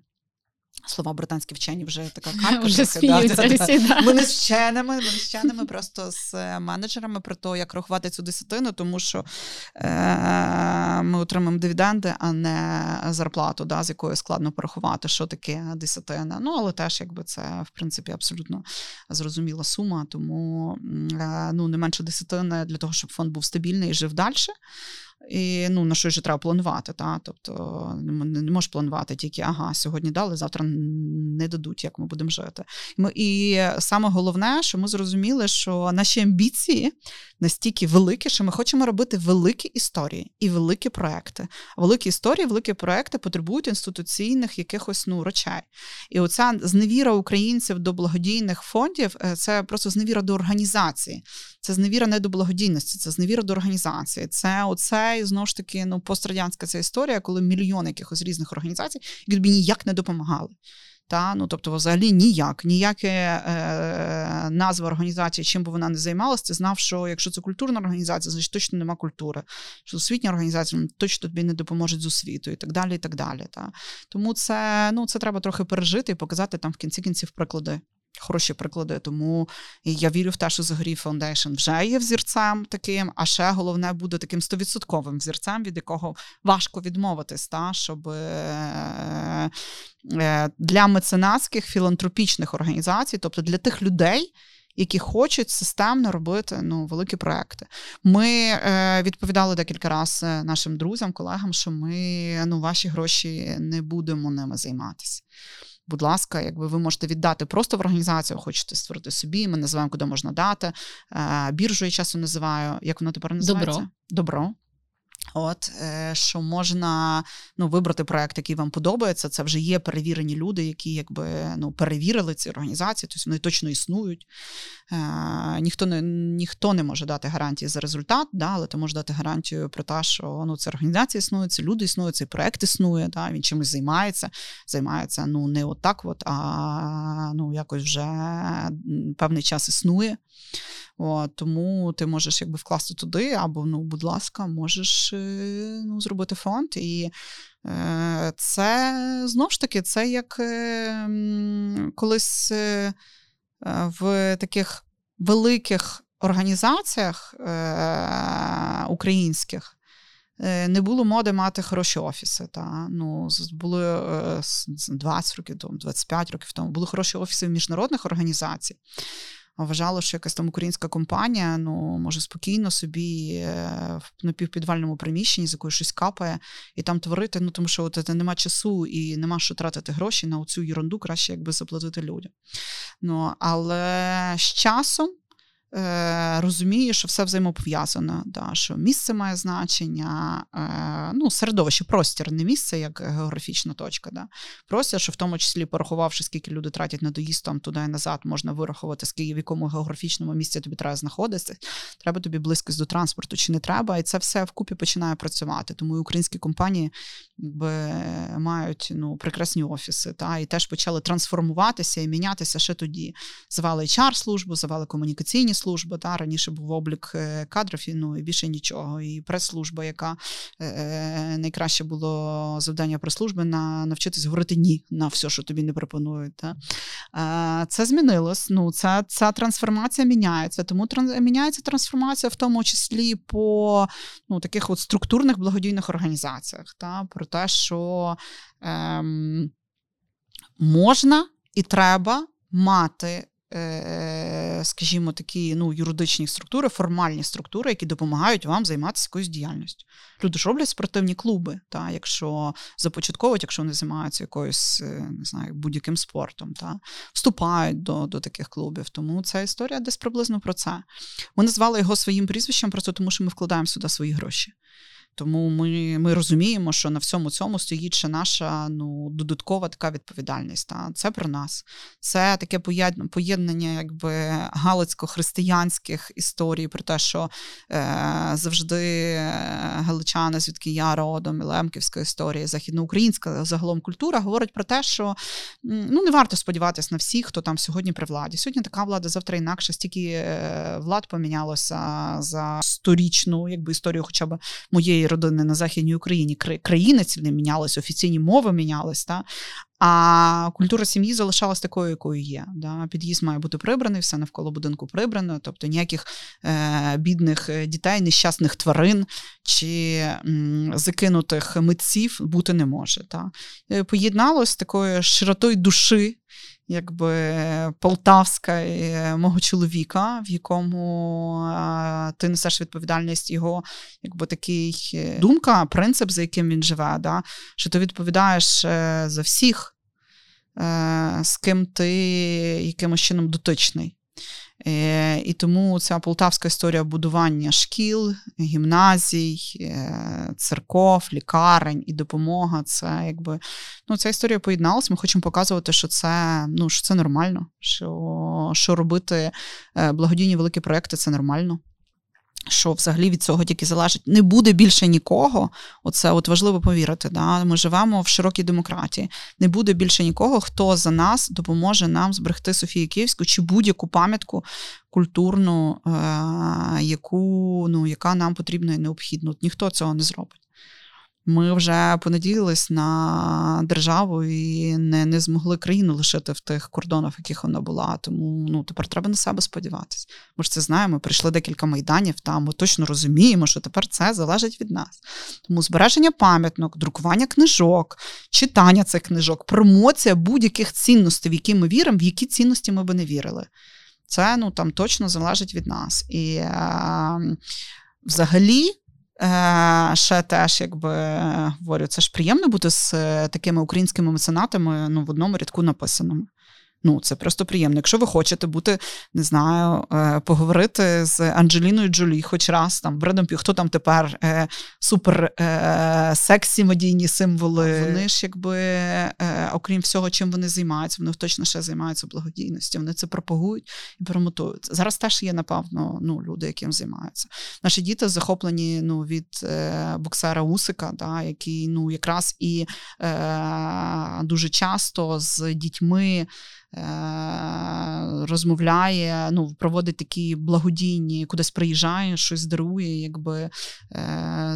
Слова британські вчені вже така [laughs] [laughs] да. Ми не з вченими, ми не з вченими, просто з е, менеджерами про те, як рахувати цю десятину, тому що е, ми отримаємо дивіденди, а не зарплату, да, з якою складно порахувати, що таке десятина. Ну, але теж якби це в принципі абсолютно зрозуміла сума, тому е, ну, не менше десятини для того, щоб фонд був стабільний і жив далі. І ну, на що ж треба планувати. Та? Тобто не можеш планувати тільки ага, сьогодні дали, завтра не дадуть, як ми будемо жити. Ми, І саме головне, що ми зрозуміли, що наші амбіції настільки великі, що ми хочемо робити великі історії і великі проекти. Великі історії, великі проекти потребують інституційних якихось ну, речей. І оця зневіра українців до благодійних фондів е, це просто зневіра до організації. Це зневіра не до благодійності, це зневіра до організації. Це оце, знову ж таки, ну, пострадянська ця історія, коли мільйони якихось різних організацій, які тобі ніяк не допомагали. Та, ну, Тобто, взагалі ніяк, ніяке е, назва організації, чим би вона не займалася, ти знав, що якщо це культурна організація, значить точно нема культури. Що освітня організація ну, точно тобі не допоможуть з освітою і так далі. і так далі. Та. Тому це ну, це треба трохи пережити і показати там в кінці кінців приклади Хороші приклади, тому я вірю в те, що Загорій Foundation вже є взірцем таким, а ще головне буде таким стовідсотковим взірцем, від якого важко відмовитись, та, щоб е, е, для меценатських філантропічних організацій, тобто для тих людей. Які хочуть системно робити ну, великі проекти. Ми е, відповідали декілька разів нашим друзям, колегам, що ми ну, ваші гроші не будемо ними займатися будь ласка, якби ви можете віддати просто в організацію, хочете створити собі. Ми називаємо, куди можна дати. Е, біржу я часу називаю. Як воно тепер називається? Добро. Добро. От е, що можна ну, вибрати проект, який вам подобається. Це вже є перевірені люди, які якби ну перевірили ці організації, тобто вони точно існують. Е, Ніхто не ніхто не може дати гарантії за результат, да, але ти можеш дати гарантію про те, що ну ця організація існує, ці люди існують, цей проект існує. Да, Він чимось займається, займається ну не отак, от, а ну якось вже певний час існує. От, Тому ти можеш якби вкласти туди, або, ну, будь ласка, можеш ну, зробити фонд. І це знову ж таки це як колись в таких великих організаціях українських. Не було моди мати хороші офіси. Та? Ну, Були 20 років тому, 25 років тому, були хороші офіси в міжнародних організацій. Вважало, що якась там українська компанія ну, може спокійно собі е, в напівпідвальному приміщенні, з якою щось капає, і там творити, ну тому що от нема часу і нема що тратити гроші на цю ерунду, краще якби заплатити людям. Ну, Але з часом е, розуміє, що все взаємопов'язано, да, що місце має значення, е, ну, середовище, простір, не місце як географічна точка. Да. Простір, що в тому числі порахувавши, скільки люди тратять на доїзд там туди і назад, можна вирахувати, скільки в якому географічному місці тобі треба знаходитися. Треба тобі близькість до транспорту чи не треба, і це все вкупі починає працювати. Тому і українські компанії якби, мають ну, прекрасні офіси, та, і теж почали трансформуватися і мінятися ще тоді. Завали HR-службу, завали комунікаційні служба. Та раніше був облік е, кадрів і ну і більше нічого. І прес-служба, яка е, е, найкраще було завдання прес-служби на навчитись говорити ні на все, що тобі не пропонують. Та. Е, це змінилось. Ну, ця, ця трансформація міняється. Тому тран, міняється трансформація, в тому числі по ну, таких от структурних благодійних організаціях. Та, Про те, що е, можна і треба мати скажімо, такі ну, юридичні структури, формальні структури, які допомагають вам займатися якоюсь діяльністю. Люди ж роблять спортивні клуби, та, якщо започатковують, якщо вони займаються якоюсь е, не знаю, будь-яким спортом, та, вступають до до таких клубів. Тому ця історія десь приблизно про це. Ми назвали його своїм прізвищем, просто тому що ми вкладаємо сюди свої гроші. Тому ми ми розуміємо, що на всьому цьому стоїть ще наша ну, додаткова така відповідальність. Та? Це про нас. Це таке поєднання якби галицько-християнських історій про те, що е, завжди галичани, звідки я родом, і Лемківська історія, західноукраїнська загалом культура говорить про те, що ну, не варто сподіватися на всіх, хто там сьогодні при владі. Сьогодні така влада, завтра інакше, стільки е, влад помінялося за сторічну якби, історію, хоча б моєї родини на Західній Україні країни не мінялись, офіційні мови мінялись, та? А культура сім'ї залишалась такою, якою є. Да? Під'їзд має бути прибраний, все навколо будинку прибрано, тобто ніяких е, бідних е, дітей, нещасних тварин чи м, закинутих митців бути не може. Та? Е, поєдналось такою широтою душі якби полтавська е, мого чоловіка, в якому а, ти несеш відповідальність його, якби такий е, думка, принцип, за яким він живе, да? що ти відповідаєш е, за всіх, з ким ти якимось чином дотичний. Е, і тому ця полтавська історія будування шкіл, гімназій, е, церков, лікарень і допомога це якби ну, ця історія поєдналась. Ми хочемо показувати, що це ну, що це нормально, що, що робити е, благодійні великі проекти це нормально що взагалі від цього тільки залежить, не буде більше нікого. Оце от важливо повірити. Да? Ми живемо в широкій демократії. Не буде більше нікого, хто за нас допоможе нам зберегти Софію Київську чи будь-яку пам'ятку культурну, е- яку ну, яка нам потрібна і необхідна. От Ніхто цього не зробить. Ми вже понадіялись на державу і не не змогли країну лишити в тих кордонах, в яких вона була. Тому ну тепер треба на себе сподіватися. Ми ж це знаємо. Прийшли декілька майданів. Там ми точно розуміємо, що тепер це залежить від нас. Тому збереження пам'яток, друкування книжок, читання цих книжок, промоція будь-яких цінностей, в які ми віримо, в які цінності ми би не вірили. Це ну там точно залежить від нас. І е, взагалі. Е, ще теж, якби говорю, це ж приємно бути з е, такими українськими меценатами ну, в одному рядку написаному. Ну, це просто приємно. Якщо ви хочете бути, не знаю, е, поговорити з Анджеліною Джолі, хоч раз там Бредом Пі, хто там тепер е, супер е, сексі медійні символи. Вони ж, якби, е, окрім всього, чим вони займаються, вони точно ще займаються благодійністю. Вони це пропагують і промотують. Зараз теж є, напевно, ну, люди, яким займаються. Наші діти захоплені ну, від е, боксера Усика, да, який ну, якраз і е, дуже часто з дітьми. Розмовляє, ну, проводить такі благодійні, кудись приїжджає, щось дарує, якби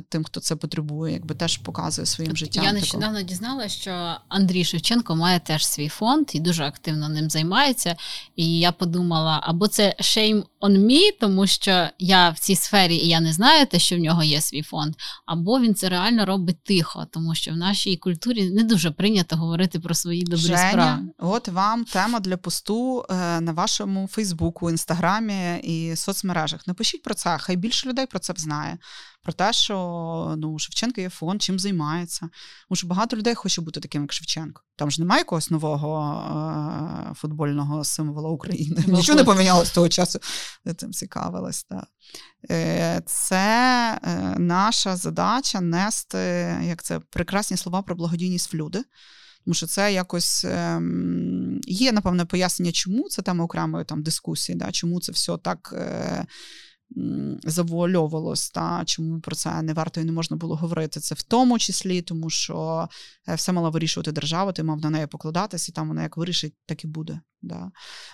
тим, хто це потребує, якби теж показує своїм життям. Я нещодавно дізналася, що Андрій Шевченко має теж свій фонд і дуже активно ним займається. І я подумала, або це shame on me, тому що я в цій сфері і я не знаю те, що в нього є свій фонд, або він це реально робить тихо, тому що в нашій культурі не дуже прийнято говорити про свої добрі Женя, справи. От вам тема для посту е, на вашому Фейсбуку, інстаграмі і соцмережах. Напишіть про це, хай більше людей про це знає про те, що ну, Шевченко є фонд, чим займається. Тому що багато людей хоче бути таким, як Шевченко. Там ж немає якогось нового е- футбольного символа України. Ну, Нічого не помінялося з того часу. Я цим цікавилась. Да. Е- Це е- наша задача нести як це прекрасні слова про благодійність в люди. Тому що це якось ем, є, напевне, пояснення, чому це тема окремої там дискусії, да, чому це все так е, завуальовувалось, та чому про це не варто і не можна було говорити. Це в тому числі, тому що е, все мала вирішувати держава, ти мав на неї покладатись, і там вона як вирішить, так і буде. Да.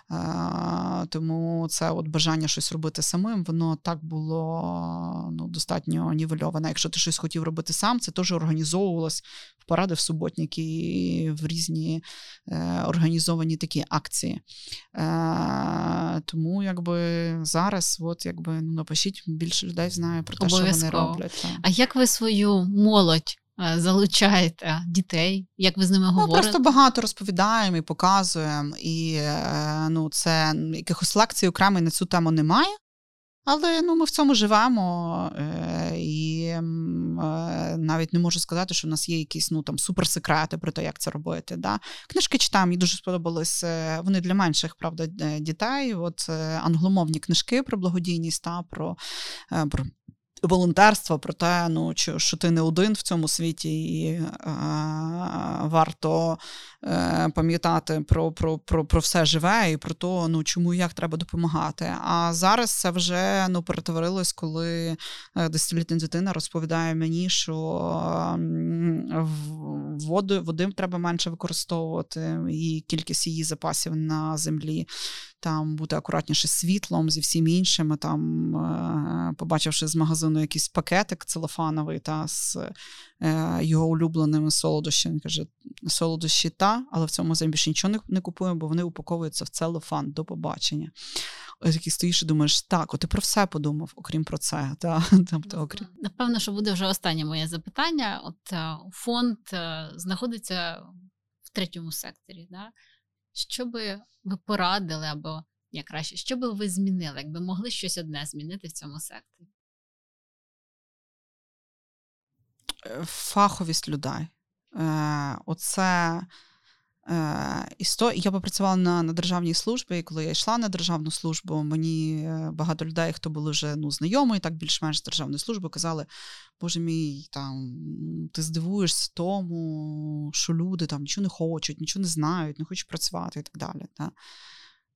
А, Тому це от бажання щось робити самим, воно так було ну, достатньо нівельоване. Якщо ти щось хотів робити сам, це теж організовувалось в поради в суботники і в різні е, організовані такі акції. Е, Тому якби зараз, от якби ну напишіть, більше людей знає про те, що вони роблять. Так. А як ви свою молодь? Е, залучаєте дітей, як ви з ними говорите? Ми просто багато розповідаємо і показуємо, і е, ну, це якихось лекцій окремої на цю тему немає. Але ну, ми в цьому живемо, е, і навіть не можу сказати, що в нас є якісь ну, там, суперсекрети про те, як це робити. Да? Книжки читаю, мені дуже сподобались. Вони для менших правда, дітей. От англомовні книжки про благодійність та про, про волонтерства, про те, ну, що ти не один в цьому світі, і е, варто е, пам'ятати про про, про, про все живе і про те, ну, чому і як треба допомагати. А зараз це вже ну, перетворилось, коли е, десятилітня дитина розповідає мені, що воду, води треба менше використовувати, і кількість її запасів на землі там бути акуратніше світлом, зі всім іншим. Там, е, побачивши з магазину якийсь пакетик целофановий та з е, його улюбленими солодощами, каже: солодощі та, але в цьому магазині більше нічого не, не купуємо, бо вони упаковуються в целофан до побачення. Ось такий стоїш і думаєш, так, от ти про все подумав, окрім про це. Та, [laughs] тобто, окрім... Напевно, що буде вже останнє моє запитання. От е, фонд знаходиться в третьому секторі. Да? Що би ви порадили, або як краще, що би ви змінили, якби могли щось одне змінити в цьому секторі? Е, фаховість людей. Е, Оце. Я попрацювала на на державній службі, і коли я йшла на державну службу, мені е, багато людей, хто були вже ну, знайомі, так більш-менш з державної служби, казали: Боже мій, там ти здивуєшся тому, що люди там нічого не хочуть, нічого не знають, не хочуть працювати і так далі. Да?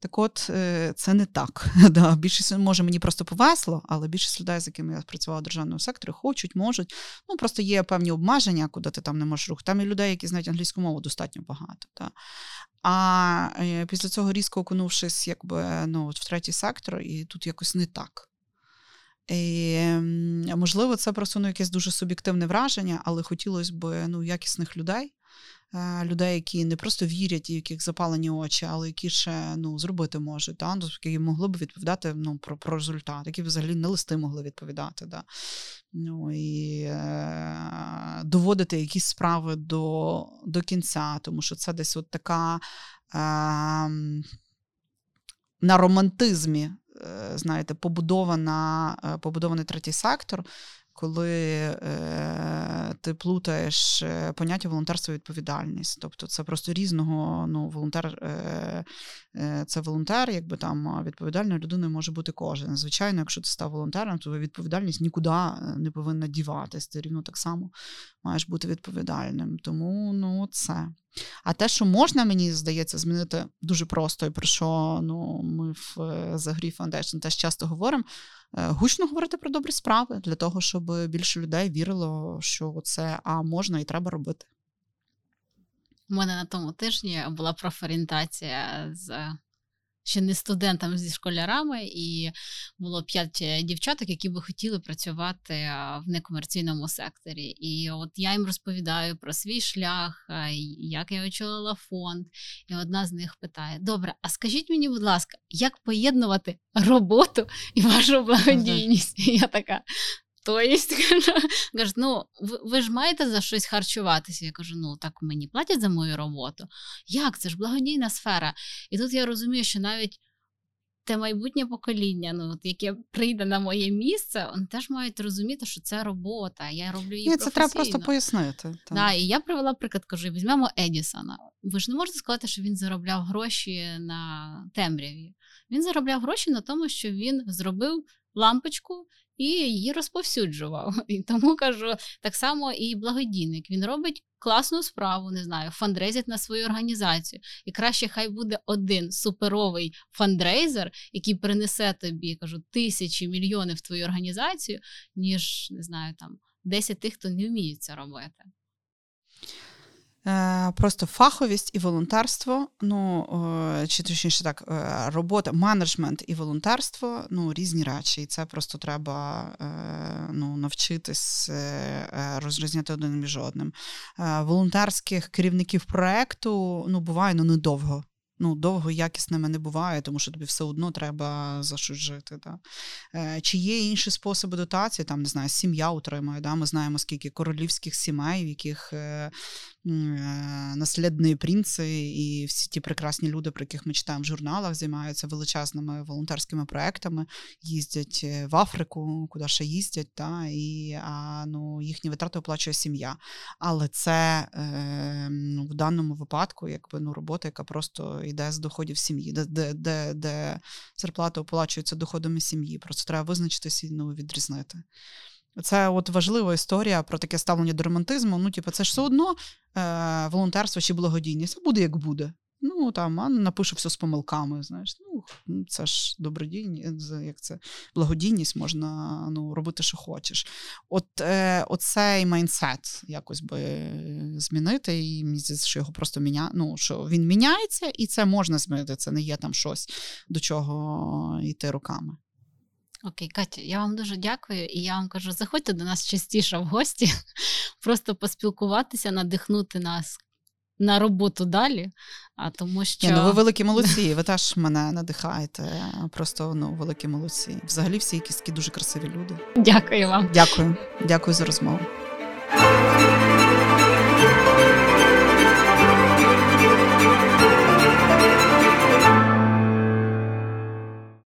Так от, е, це не так. [laughs] Да, Більшість може мені просто повесло, але більшість людей, з якими я працювала в державному секторі, хочуть, можуть. Ну просто є певні обмеження, куди ти там не можеш рухати. Там і людей, які знають англійську мову, достатньо багато. Да. А е, після цього різко окунувшись, якби ну, в третій сектор, і тут якось не так. І, Можливо, це просто ну, якесь дуже суб'єктивне враження, але хотілося б ну, якісних людей, людей, які не просто вірять, і яких запалені очі, але які ще ну, зробити можуть, та? Ну, які могли б відповідати ну, про про результат, які взагалі не листи могли відповідати. Да? Ну, і е, Доводити якісь справи до до кінця, тому що це десь от така е, на романтизмі. Е, знаєте, побудована, е, побудований третій сектор, коли е, ти плутаєш е, поняття волонтерства і відповідальність. Тобто це просто різного ну, волонтер, е, е, це волонтер, якби там відповідальною людиною може бути кожен. Звичайно, якщо ти став волонтером, то відповідальність нікуди е, не повинна діватись. Ти рівно так само маєш бути відповідальним. Тому ну, це. А те, що можна, мені здається, змінити дуже просто, і про що ну, ми в The Gree Foundation теж часто говоримо. Е, гучно говорити про добрі справи для того, щоб більше людей вірило, що це а можна і треба робити. У мене на тому тижні була профорієнтація з ще не студентами зі школярами, і було п'ять е, дівчаток, які би хотіли працювати в некомерційному секторі. І от я їм розповідаю про свій шлях, як я очолила фонд. І одна з них питає: Добре, а скажіть мені, будь ласка, як поєднувати роботу і вашу благодійність? І я така. То есть, [laughs] кажуть, ну ви, ви ж маєте за щось харчуватися. Я кажу, ну так мені платять за мою роботу. Як? Це ж благодійна сфера. І тут я розумію, що навіть те майбутнє покоління, ну от яке прийде на моє місце, вони теж мають розуміти, що це робота. Я роблю її. Ні, Це треба просто пояснити. Так, да, І я привела приклад, кажу: візьмемо Едісона. Ви ж не можете сказати, що він заробляв гроші на темряві. Він заробляв гроші на тому, що він зробив лампочку і її розповсюджував. [laughs] І тому кажу, так само і благодійник. Він робить класну справу, не знаю, фандрейзить на свою організацію. І краще хай буде один суперовий фандрейзер, який принесе тобі, кажу, тисячі мільйони в твою організацію, ніж не знаю, там 10 тих, хто не вміє це робити. Е, просто фаховість і волонтерство, ну чи точніше так, е, робота, менеджмент і волонтерство ну, різні речі. І це просто треба е, ну, навчитись розрізняти один між одним. Волонтерських керівників проекту ну, буває ну, недовго ну, довго якісними не буває, тому що тобі все одно треба за щось жити. Да? Е, Чи є інші способи дотації? Там не знаю, сім'я утримує. Да? Ми знаємо, скільки королівських сімей, в яких е, е, наслідні принци і всі ті прекрасні люди, про яких ми читаємо в журналах, займаються величезними волонтерськими проектами, їздять е, в Африку, куди ще їздять, да? і а, ну, їхні витрати оплачує сім'я. Але це е, ну, в даному випадку якби ну, робота, яка просто йде з доходів сім'ї, де де, де, де зарплата оплачується доходами сім'ї. Просто треба визначитися і ну, відрізнити. Це от важлива історія про таке ставлення до романтизму. Ну, типу, це ж все одно е, волонтерство чи благодійність. Це буде як буде. Ну там а напише все з помилками. Знаєш, ну це ж добродійність, як це благодійність, можна ну, робити, що хочеш. От е, оцей майнсет якось би змінити, і мені що його просто міня... ну, що він міняється, і це можна змінити. Це не є там щось до чого йти руками. Окей, Катя, я вам дуже дякую, і я вам кажу, заходьте до нас частіше в гості, [laughs] просто поспілкуватися, надихнути нас на роботу далі. А тому що Ні, ну ви великі молодці, [laughs] ви теж мене надихаєте. Просто ну великі молодці. Взагалі, всі якісь такі дуже красиві люди. Дякую вам. Дякую, дякую за розмову.